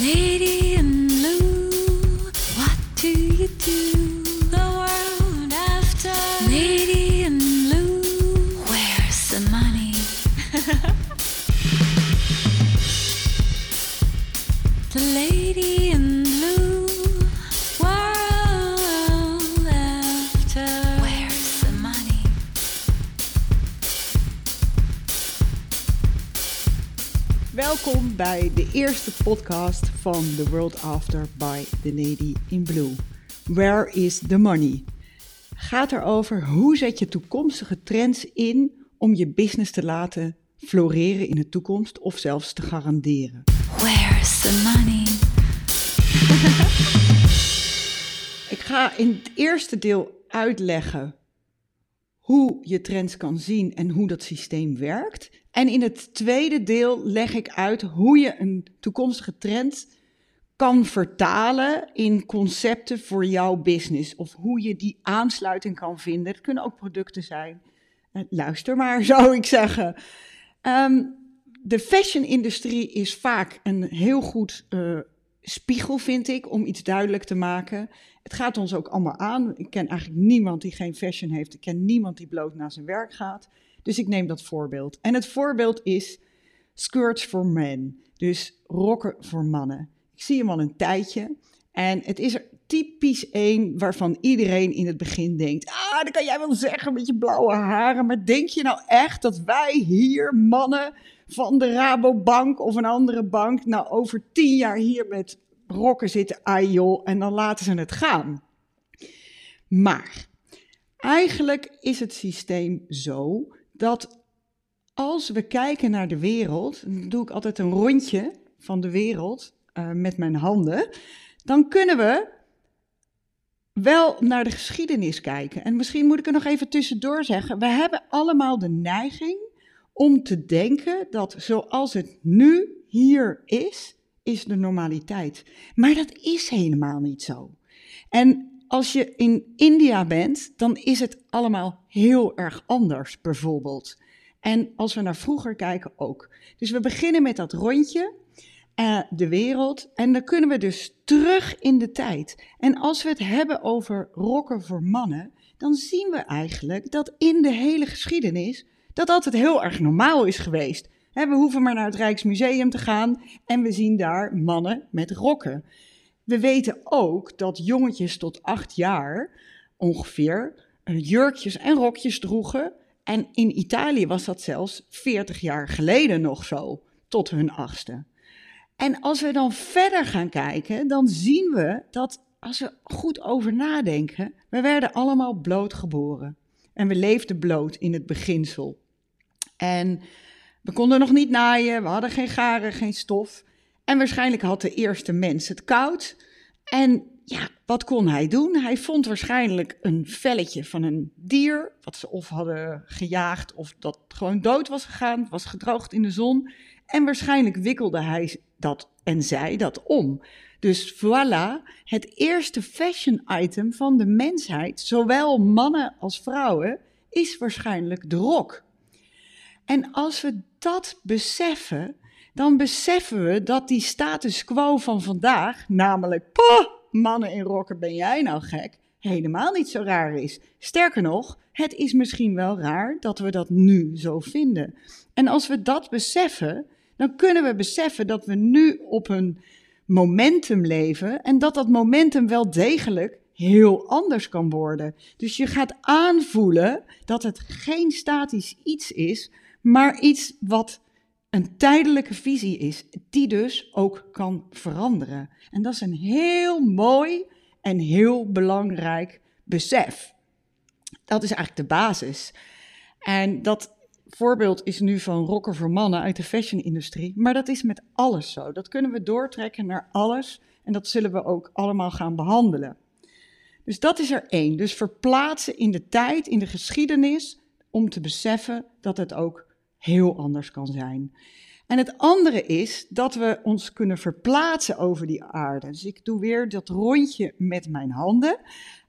Lady eerste podcast van The World After by The Lady in Blue. Where is the money? Gaat erover hoe zet je toekomstige trends in om je business te laten floreren in de toekomst of zelfs te garanderen. Where's the money? Ik ga in het eerste deel uitleggen hoe je trends kan zien en hoe dat systeem werkt. En in het tweede deel leg ik uit hoe je een toekomstige trend kan vertalen in concepten voor jouw business. Of hoe je die aansluiting kan vinden. Het kunnen ook producten zijn. Eh, Luister maar, zou ik zeggen. Ehm, de fashion-industrie is vaak een heel goed eh, spiegel, vind ik, om iets duidelijk te maken. Het gaat ons ook allemaal aan. Ik ken eigenlijk niemand die geen fashion heeft. Ik ken niemand die bloot naar zijn werk gaat. Dus ik neem dat voorbeeld. En het voorbeeld is skirts for men. Dus rokken voor mannen. Ik zie hem al een tijdje. En het is er typisch één waarvan iedereen in het begin denkt: Ah, dat kan jij wel zeggen met je blauwe haren. Maar denk je nou echt dat wij hier, mannen van de Rabobank of een andere bank, nou over tien jaar hier met rokken zitten? Ah joh, en dan laten ze het gaan. Maar eigenlijk is het systeem zo dat als we kijken naar de wereld, doe ik altijd een rondje van de wereld uh, met mijn handen, dan kunnen we wel naar de geschiedenis kijken. En misschien moet ik er nog even tussendoor zeggen, we hebben allemaal de neiging om te denken dat zoals het nu hier is, is de normaliteit. Maar dat is helemaal niet zo. En als je in India bent, dan is het allemaal heel erg anders, bijvoorbeeld. En als we naar vroeger kijken ook. Dus we beginnen met dat rondje, uh, de wereld, en dan kunnen we dus terug in de tijd. En als we het hebben over rokken voor mannen, dan zien we eigenlijk dat in de hele geschiedenis dat altijd heel erg normaal is geweest. We hoeven maar naar het Rijksmuseum te gaan en we zien daar mannen met rokken. We weten ook dat jongetjes tot acht jaar ongeveer jurkjes en rokjes droegen. En in Italië was dat zelfs 40 jaar geleden nog zo, tot hun achtste. En als we dan verder gaan kijken, dan zien we dat als we goed over nadenken, we werden allemaal bloot geboren. En we leefden bloot in het beginsel. En we konden nog niet naaien, we hadden geen garen, geen stof. En waarschijnlijk had de eerste mens het koud. En ja, wat kon hij doen? Hij vond waarschijnlijk een velletje van een dier, wat ze of hadden gejaagd of dat gewoon dood was gegaan, was gedroogd in de zon. En waarschijnlijk wikkelde hij dat en zij dat om. Dus voilà, het eerste fashion item van de mensheid, zowel mannen als vrouwen, is waarschijnlijk de rok. En als we dat beseffen, dan beseffen we dat die status quo van vandaag, namelijk, poh, mannen in rokken, ben jij nou gek, helemaal niet zo raar is. Sterker nog, het is misschien wel raar dat we dat nu zo vinden. En als we dat beseffen, dan kunnen we beseffen dat we nu op een momentum leven en dat dat momentum wel degelijk heel anders kan worden. Dus je gaat aanvoelen dat het geen statisch iets is, maar iets wat een tijdelijke visie is, die dus ook kan veranderen. En dat is een heel mooi en heel belangrijk besef. Dat is eigenlijk de basis. En dat voorbeeld is nu van rokken voor mannen uit de fashion-industrie, maar dat is met alles zo. Dat kunnen we doortrekken naar alles en dat zullen we ook allemaal gaan behandelen. Dus dat is er één. Dus verplaatsen in de tijd, in de geschiedenis, om te beseffen dat het ook heel anders kan zijn. En het andere is dat we ons kunnen verplaatsen over die aarde. Dus ik doe weer dat rondje met mijn handen.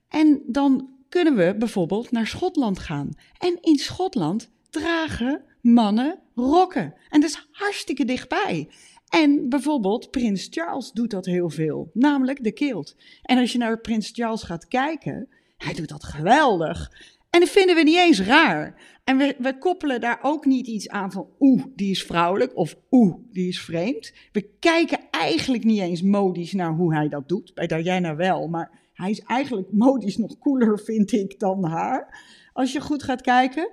En dan kunnen we bijvoorbeeld naar Schotland gaan. En in Schotland dragen mannen rokken. En dat is hartstikke dichtbij. En bijvoorbeeld Prins Charles doet dat heel veel, namelijk de kilt. En als je naar Prins Charles gaat kijken, hij doet dat geweldig. En dat vinden we niet eens raar. En we, we koppelen daar ook niet iets aan van oeh, die is vrouwelijk of oeh, die is vreemd. We kijken eigenlijk niet eens modisch naar hoe hij dat doet. Bij Diana wel, maar hij is eigenlijk modisch nog cooler, vind ik, dan haar. Als je goed gaat kijken.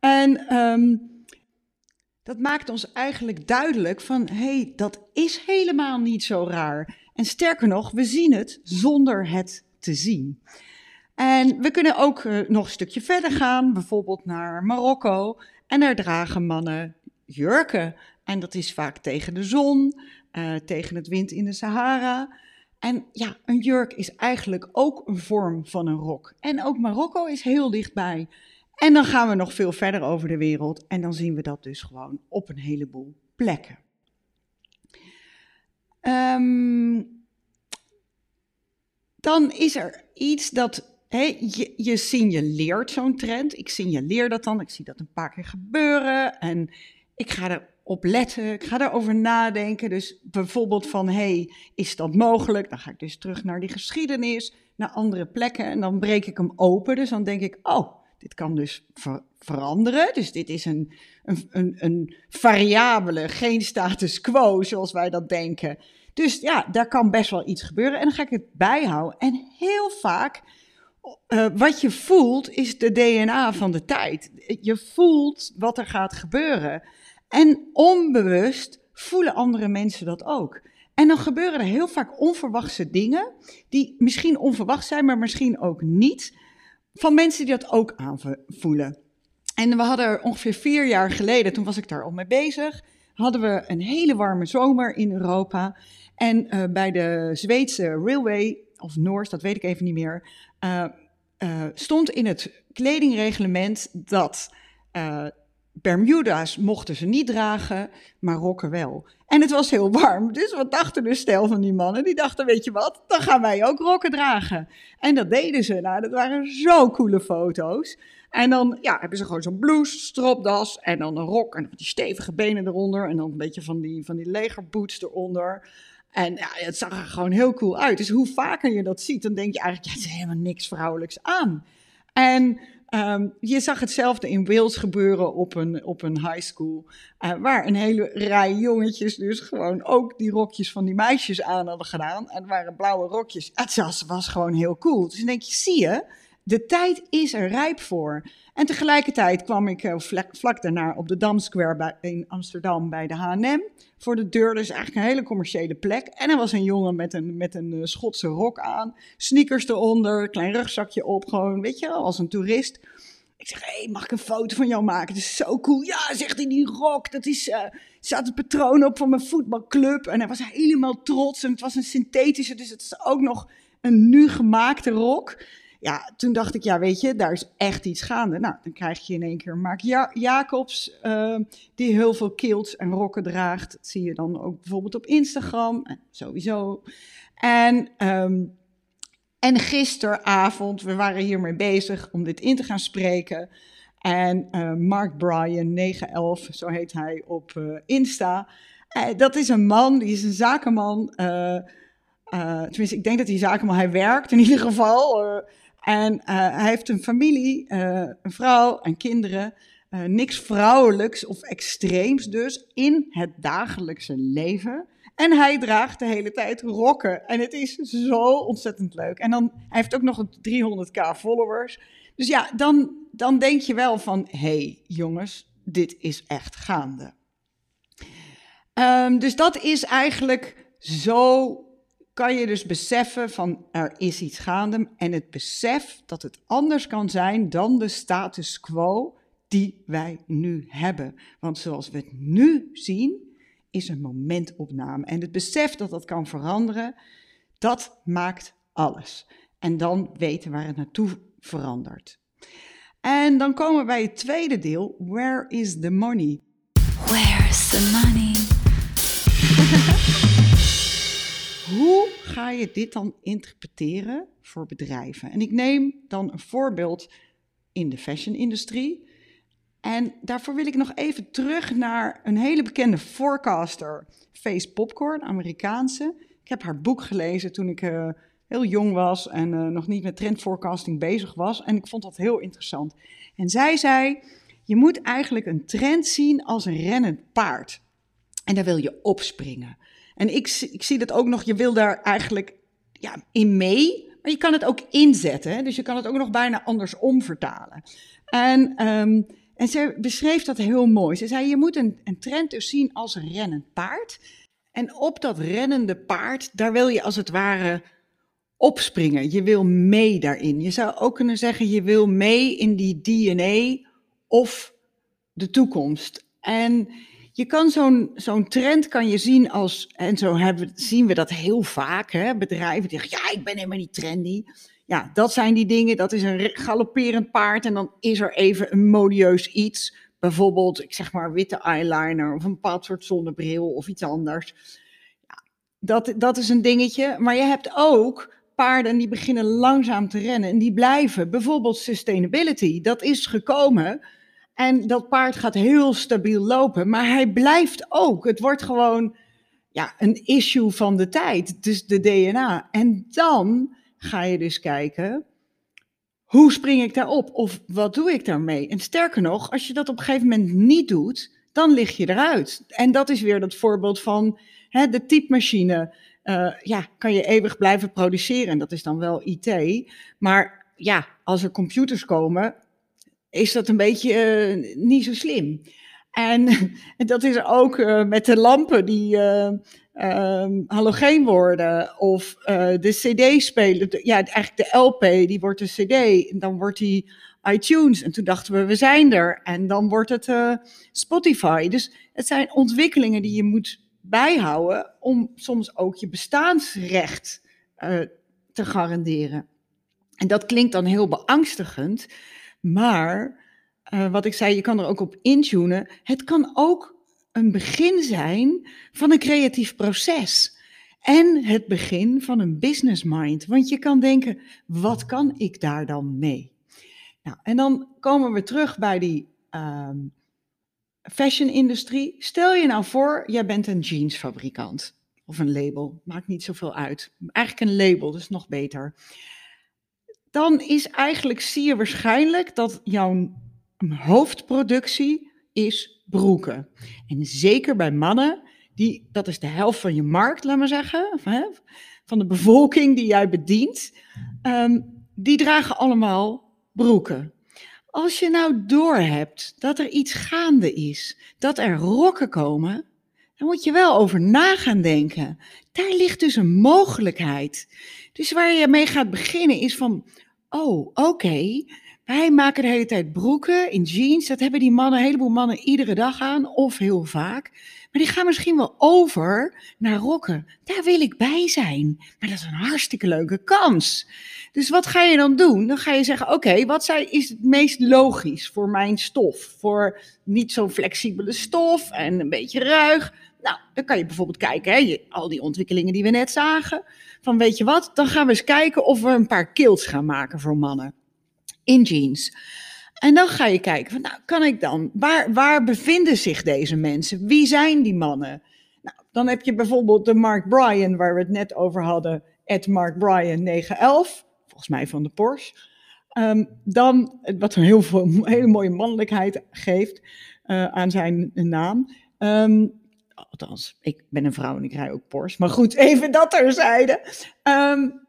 En ehm, dat maakt ons eigenlijk duidelijk van, hé, hey, dat is helemaal niet zo raar. En sterker nog, we zien het zonder het te zien. En we kunnen ook uh, nog een stukje verder gaan, bijvoorbeeld naar Marokko. En daar dragen mannen jurken. En dat is vaak tegen de zon, uh, tegen het wind in de Sahara. En ja, een jurk is eigenlijk ook een vorm van een rok. En ook Marokko is heel dichtbij. En dan gaan we nog veel verder over de wereld en dan zien we dat dus gewoon op een heleboel plekken. Um, dan is er iets dat Je, signaleert zo'n trend. Ik signaleer dat dan. Ik zie dat een paar keer gebeuren. En ik ga erop letten. Ik ga erover nadenken. Dus bijvoorbeeld van, hey, is dat mogelijk? Dan ga ik dus terug naar die geschiedenis, naar andere plekken. En dan breek ik hem open. Dus dan denk ik, oh, dit kan dus ver veranderen. Dus dit is een, een, een, een variabele, geen status quo zoals wij dat denken. Dus ja, daar kan best wel iets gebeuren. En dan ga ik het bijhouden. En heel vaak uh, wat je voelt is de DNA van de tijd. Je voelt wat er gaat gebeuren. En onbewust voelen andere mensen dat ook. En dan gebeuren er heel vaak onverwachte dingen, die misschien onverwacht zijn, maar misschien ook niet, van mensen die dat ook aanvoelen. En we hadden er ongeveer vier jaar geleden, toen was ik daar al mee bezig, hadden we een hele warme zomer in Europa. En uh, bij de Zweedse Railway, of Noors, dat weet ik even niet meer, uh, uh, stond in het kledingreglement dat uh, Bermuda's mochten ze niet dragen, maar rokken wel. En het was heel warm, dus wat dachten de stel van die mannen? Die dachten, weet je wat, dan gaan wij ook rokken dragen. En dat deden ze. Nou, dat waren zo coole foto's. En dan ja, hebben ze gewoon zo'n blouse, stropdas en dan een rok en die stevige benen eronder en dan een beetje van die, van die legerboots eronder. En ja, het zag er gewoon heel cool uit. Dus hoe vaker je dat ziet, dan denk je eigenlijk, ja, het is helemaal niks vrouwelijks aan. En um, je zag hetzelfde in Wales gebeuren op een, op een high school. Uh, waar een hele rij jongetjes dus gewoon ook die rokjes van die meisjes aan hadden gedaan. En het waren blauwe rokjes. Het was, was gewoon heel cool. Dus dan denk je, zie je, de tijd is er rijp voor. En tegelijkertijd kwam ik uh, vlak, daarna op de Dam Square bij, in Amsterdam bij de H&M. Voor de deur, dus eigenlijk een hele commerciële plek. En er was een jongen met een, met een uh, Schotse rok aan, sneakers eronder, klein rugzakje op, gewoon, weet je wel, als een toerist. Ik zeg, hé, hey, mag ik een foto van jou maken? Het is zo cool. Ja, zegt hij, die rok, dat is, uh, staat het patroon op van mijn voetbalclub. En hij was helemaal trots en het was een synthetische, dus het is ook nog een nu gemaakte rok ja, toen dacht ik, ja, weet je, daar is echt iets gaande. Nou, dan krijg je in één keer Mark ja Jacobs, uh, die heel veel kilts en rokken draagt. Dat zie je dan ook bijvoorbeeld op Instagram, sowieso. En, um, en gisteravond, we waren hiermee bezig om dit in te gaan spreken. En uh, Mark Bryan, 911, zo heet hij op uh, Insta. Uh, dat is een man, die is een zakenman. tenminste, ik denk dat hij zakenman, hij werkt in ieder geval. En uh, hij heeft een familie, uh, een vrouw en kinderen. Uh, niks vrouwelijks of extreems dus in het dagelijkse leven. En hij draagt de hele tijd rokken. En het is zo ontzettend leuk. En dan, hij heeft ook nog 300k followers. Dus ja, dan, dan denk je wel van, hé hey, jongens, dit is echt gaande. Um, dus dat is eigenlijk zo kan je dus beseffen van er is iets gaande en het besef dat het anders kan zijn dan de status quo die wij nu hebben. Want zoals we het nu zien, is een momentopname. En het besef dat dat kan veranderen, dat maakt alles. En dan weten waar het naartoe verandert. En dan komen we bij het tweede deel. Where is the money? Where's the money? Hoe ga je dit dan interpreteren voor bedrijven? En ik neem dan een voorbeeld in de fashion-industrie. En daarvoor wil ik nog even terug naar een hele bekende forecaster, Face Popcorn, Amerikaanse. Ik heb haar boek gelezen toen ik uh, heel jong was en uh, nog niet met trendforecasting bezig was. En ik vond dat heel interessant. En zij zei, je moet eigenlijk een trend zien als een rennend paard. En daar wil je opspringen. En ik, ik zie dat ook nog, je wil daar eigenlijk ja, in mee, maar je kan het ook inzetten. Hè? Dus je kan het ook nog bijna andersom vertalen. En, um, en ze beschreef dat heel mooi. Ze zei, je moet een, een trend dus zien als een rennend paard. En op dat rennende paard, daar wil je als het ware opspringen. Je wil mee daarin. Je zou ook kunnen zeggen, je wil mee in die DNA of de toekomst. En je kan zo'n zo'n trend kan je zien als, en zo hebben, zien we dat heel vaak, hè, bedrijven die zeggen, ja, ik ben helemaal niet trendy. Ja, dat zijn die dingen, dat is een galopperend paard en dan is er even een modieus iets. Bijvoorbeeld, ik zeg maar, witte eyeliner of een bepaald soort zonnebril of iets anders. Ja, dat, dat is een dingetje, maar je hebt ook paarden die beginnen langzaam te rennen en die blijven. Bijvoorbeeld sustainability, dat is gekomen en dat paard gaat heel stabiel lopen, maar hij blijft ook. Het wordt gewoon ja, een issue van de tijd, dus de DNA. En dan ga je dus kijken, hoe spring ik daarop of wat doe ik daarmee? En sterker nog, als je dat op een gegeven moment niet doet, dan lig je eruit. En dat is weer dat voorbeeld van hè, de typemachine. Uh, ja, kan je eeuwig blijven produceren. En dat is dan wel IT. Maar ja, als er computers komen, is dat een beetje uh, niet zo slim. En, dat is ook uh, met de lampen die uh, halogeen worden of de CD-speler. Ja, eigenlijk de LP, die wordt de CD en dan wordt die iTunes. En toen dachten we, we zijn er. En dan wordt het Spotify. Dus het zijn ontwikkelingen die je moet bijhouden om soms ook je bestaansrecht te garanderen. En dat klinkt dan heel beangstigend. Maar uh, wat ik zei, je kan er ook op intunen. Het kan ook een begin zijn van een creatief proces. En het begin van een business mind. Want je kan denken, wat kan ik daar dan mee? Nou, en dan komen we terug bij die um, fashion-industrie. Stel je nou voor, jij bent een jeansfabrikant. Of een label, maakt niet zoveel uit. Eigenlijk een label, dus nog beter dan is eigenlijk zie je waarschijnlijk dat jouw hoofdproductie is broeken. En zeker bij mannen, die, dat is de helft van je markt, laat maar zeggen, van de bevolking die jij bedient, um, die dragen allemaal broeken. Als je nou doorhebt dat er iets gaande is, dat er rokken komen, dan moet je wel over na gaan denken. Daar ligt dus een mogelijkheid. Dus waar je mee gaat beginnen is van, Oh, oké. Wij maken de hele tijd broeken in jeans. Dat hebben die mannen, heleboel mannen, iedere dag aan. Of heel vaak. Maar die gaan misschien wel over naar rokken. Daar wil ik bij zijn. Maar dat is een hartstikke leuke kans. Dus wat ga je dan doen? Dan ga je zeggen: Oké, wat is het meest logisch voor mijn stof? Voor niet zo flexibele stof en een beetje ruig. Nou, dan kan je bijvoorbeeld kijken, hè, al die ontwikkelingen die we net zagen. Van weet je wat, dan gaan we eens kijken of we een paar kilts gaan maken voor mannen. In jeans. En dan ga je kijken, van, nou, kan ik dan, waar, waar bevinden zich deze mensen? Wie zijn die mannen? Nou, dan heb je bijvoorbeeld de Mark Bryan, waar we het net over hadden, at Mark Bryan 911, volgens mij van de Porsche. Um, dan, wat een heel veel, hele mooie mannelijkheid geeft uh, aan zijn naam. Um, Althans, ik ben een vrouw en ik rij ook Porsche. Maar goed, even dat terzijde. Um,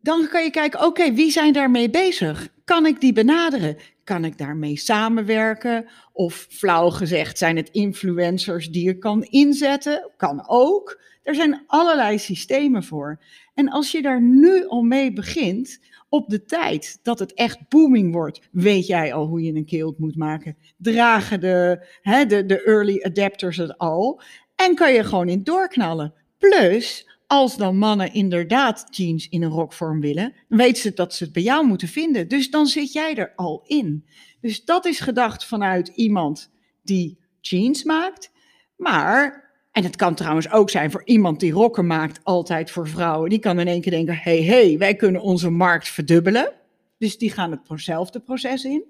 dan kan je kijken, oké, wie zijn daarmee bezig? Kan ik die benaderen? Kan ik daarmee samenwerken? Of flauw gezegd, zijn het influencers die je kan inzetten? Kan ook. Er zijn allerlei systemen voor. En als je daar nu al mee begint, op de tijd dat het echt booming wordt, weet jij al hoe je een kilt moet maken. Dragen de, hè, de, de early adapters het al. En kan je gewoon in doorknallen. Plus, als dan mannen inderdaad jeans in een rokvorm willen, dan weten ze dat ze het bij jou moeten vinden. Dus dan zit jij er al in. Dus dat is gedacht vanuit iemand die jeans maakt. Maar en het kan trouwens ook zijn voor iemand die rokken maakt, altijd voor vrouwen. Die kan in één keer denken: hey, hey, wij kunnen onze markt verdubbelen. Dus die gaan hetzelfde proces in.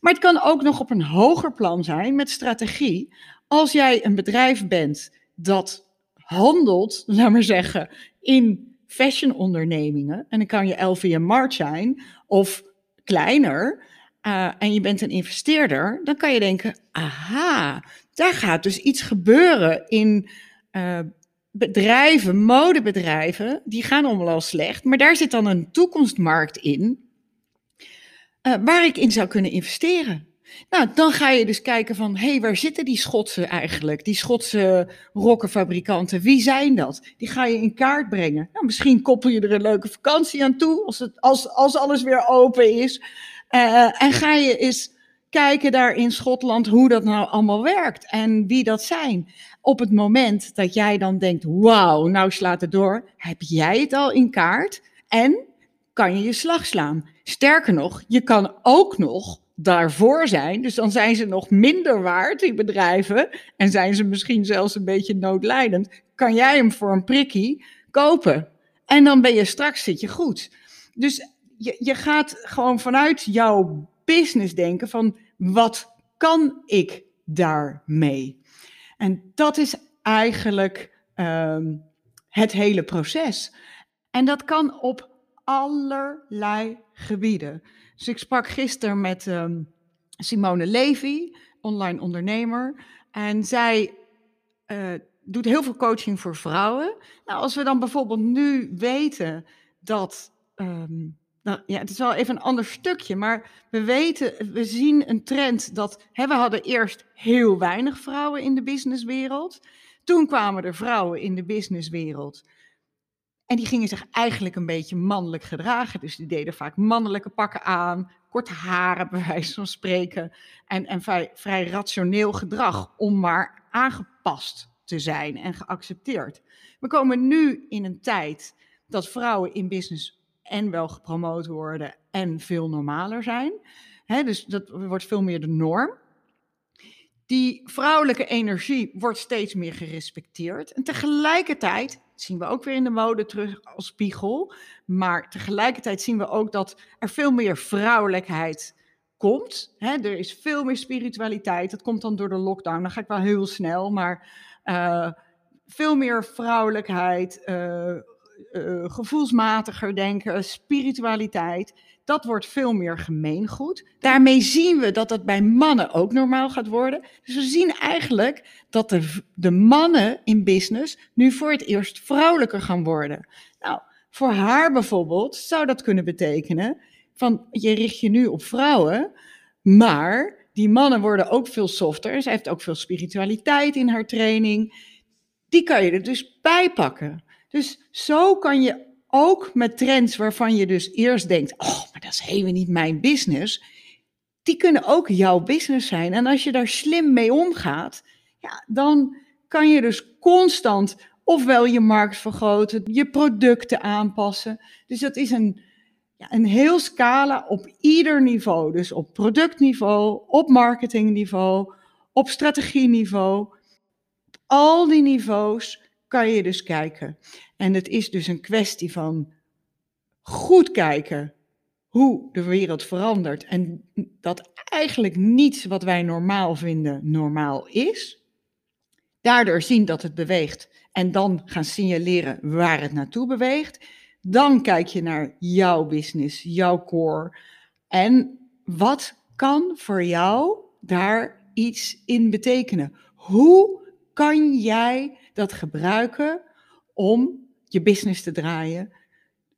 Maar het kan ook nog op een hoger plan zijn met strategie. Als jij een bedrijf bent dat handelt, laat maar zeggen, in fashionondernemingen, en dan kan je LVM zijn of kleiner, uh, en je bent een investeerder, dan kan je denken, aha, daar gaat dus iets gebeuren in uh, bedrijven, modebedrijven, die gaan allemaal al slecht, maar daar zit dan een toekomstmarkt in uh, waar ik in zou kunnen investeren. Nou, dan ga je dus kijken van, hé, hey, waar zitten die Schotse eigenlijk? Die Schotse rokkenfabrikanten, wie zijn dat? Die ga je in kaart brengen. Nou, misschien koppel je er een leuke vakantie aan toe, als, het, als, als alles weer open is. Uh, en ga je eens kijken daar in Schotland hoe dat nou allemaal werkt en wie dat zijn. Op het moment dat jij dan denkt, wauw, nou slaat het door, heb jij het al in kaart en kan je je slag slaan. Sterker nog, je kan ook nog daarvoor zijn. Dus dan zijn ze nog minder waard, die bedrijven. En zijn ze misschien zelfs een beetje noodlijdend. Kan jij hem voor een prikkie kopen? En dan ben je straks zit je goed. Dus je, je gaat gewoon vanuit jouw business denken van wat kan ik daarmee? En dat is eigenlijk um, het hele proces. En dat kan op allerlei gebieden. Dus ik sprak gisteren met um, Simone Levy, online ondernemer. En zij uh, doet heel veel coaching voor vrouwen. Nou, als we dan bijvoorbeeld nu weten dat. Um, nou, ja, het is wel even een ander stukje, maar we weten, we zien een trend dat hè, we hadden eerst heel weinig vrouwen in de businesswereld. Toen kwamen er vrouwen in de businesswereld en die gingen zich eigenlijk een beetje mannelijk gedragen. Dus die deden vaak mannelijke pakken aan, korte haren, bij wijze van spreken. En, en vrij, vrij rationeel gedrag om maar aangepast te zijn en geaccepteerd. We komen nu in een tijd dat vrouwen in business en wel gepromoot worden en veel normaler zijn. dus dat wordt veel meer de norm. Die vrouwelijke energie wordt steeds meer gerespecteerd. En tegelijkertijd zien we ook weer in de mode terug als spiegel. Maar tegelijkertijd zien we ook dat er veel meer vrouwelijkheid komt. Hè? Er is veel meer spiritualiteit. Dat komt dan door de lockdown. Dan ga ik wel heel snel. Maar uh, veel meer vrouwelijkheid, uh, uh, gevoelsmatiger denken, spiritualiteit dat wordt veel meer gemeengoed. Daarmee zien we dat dat bij mannen ook normaal gaat worden. Dus we zien eigenlijk dat de, de mannen in business nu voor het eerst vrouwelijker gaan worden. Nou, voor haar bijvoorbeeld zou dat kunnen betekenen van je richt je nu op vrouwen, maar die mannen worden ook veel softer. Zij heeft ook veel spiritualiteit in haar training. Die kan je er dus bij pakken. Dus zo kan je ook met trends waarvan je dus eerst denkt, oh, maar dat is helemaal niet mijn business. Die kunnen ook jouw business zijn. En als je daar slim mee omgaat, ja, dan kan je dus constant ofwel je markt vergroten, je producten aanpassen. Dus dat is een, ja, een heel scala op ieder niveau. Dus op productniveau, op marketingniveau, op strategieniveau. Op al die niveaus kan je dus kijken. En het is dus een kwestie van goed kijken hoe de wereld verandert en dat eigenlijk niets wat wij normaal vinden normaal is. Daardoor zien dat het beweegt en dan gaan signaleren waar het naartoe beweegt. Dan kijk je naar jouw business, jouw core en wat kan voor jou daar iets in betekenen? Hoe kan jij dat gebruiken om je business te draaien,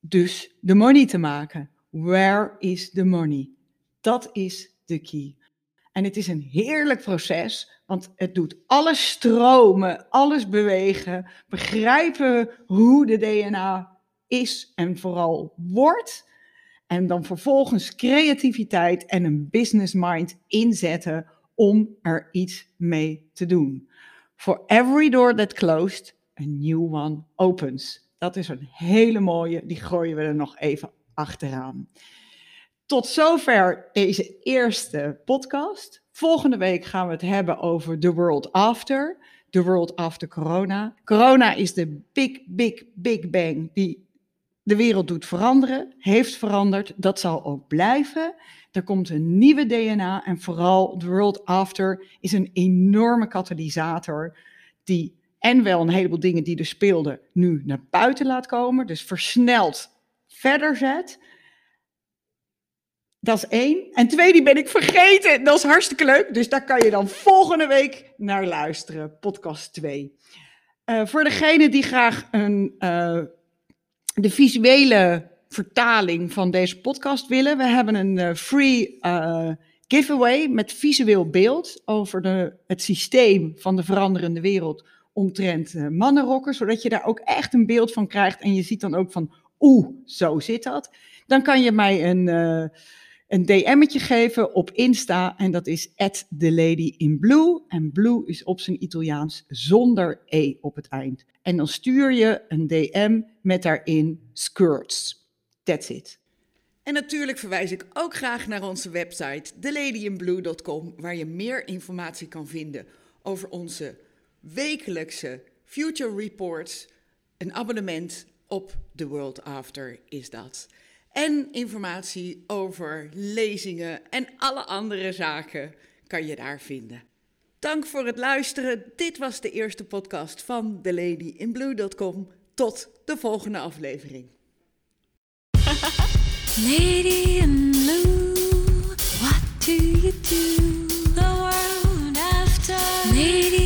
dus de money te maken. Where is the money? Dat is de key. En het is een heerlijk proces, want het doet alles stromen, alles bewegen, begrijpen hoe de DNA is en vooral wordt. En dan vervolgens creativiteit en een business mind inzetten om er iets mee te doen. For every door that closed, a new one opens. Dat is een hele mooie, die gooien we er nog even achteraan. Tot zover deze eerste podcast. Volgende week gaan we het hebben over The World After. The World After Corona. Corona is de big, big, big bang die de wereld doet veranderen, heeft veranderd, dat zal ook blijven. Er komt een nieuwe DNA en vooral The World After is een enorme katalysator die en wel een heleboel dingen die er speelden nu naar buiten laat komen. Dus versneld verder zet. Dat is één. En twee, die ben ik vergeten. Dat is hartstikke leuk. Dus daar kan je dan volgende week naar luisteren. Podcast 2. Uh, voor degene die graag een, uh, de visuele vertaling van deze podcast willen. We hebben een uh, free giveaway met visueel beeld over de, het systeem van de veranderende wereld omtrent mannenrokken. Zodat je daar ook echt een beeld van krijgt. En je ziet dan ook van, oeh, zo zit dat. Dan kan je mij een een DM'tje geven op Insta en dat is at the lady in blue. En blue is op zijn Italiaans zonder e op het eind. En dan stuur je een DM met daarin skirts. That's it. En natuurlijk verwijs ik ook graag naar onze website theladyinblue.com waar je meer informatie kan vinden over onze wekelijkse future reports. Een abonnement op The World After is dat en informatie over lezingen en alle andere zaken kan je daar vinden. Dank voor het luisteren. Dit was de eerste podcast van TheLadyInBlue.com. Tot de volgende aflevering. Lady in blue, what do you do? The world after. Lady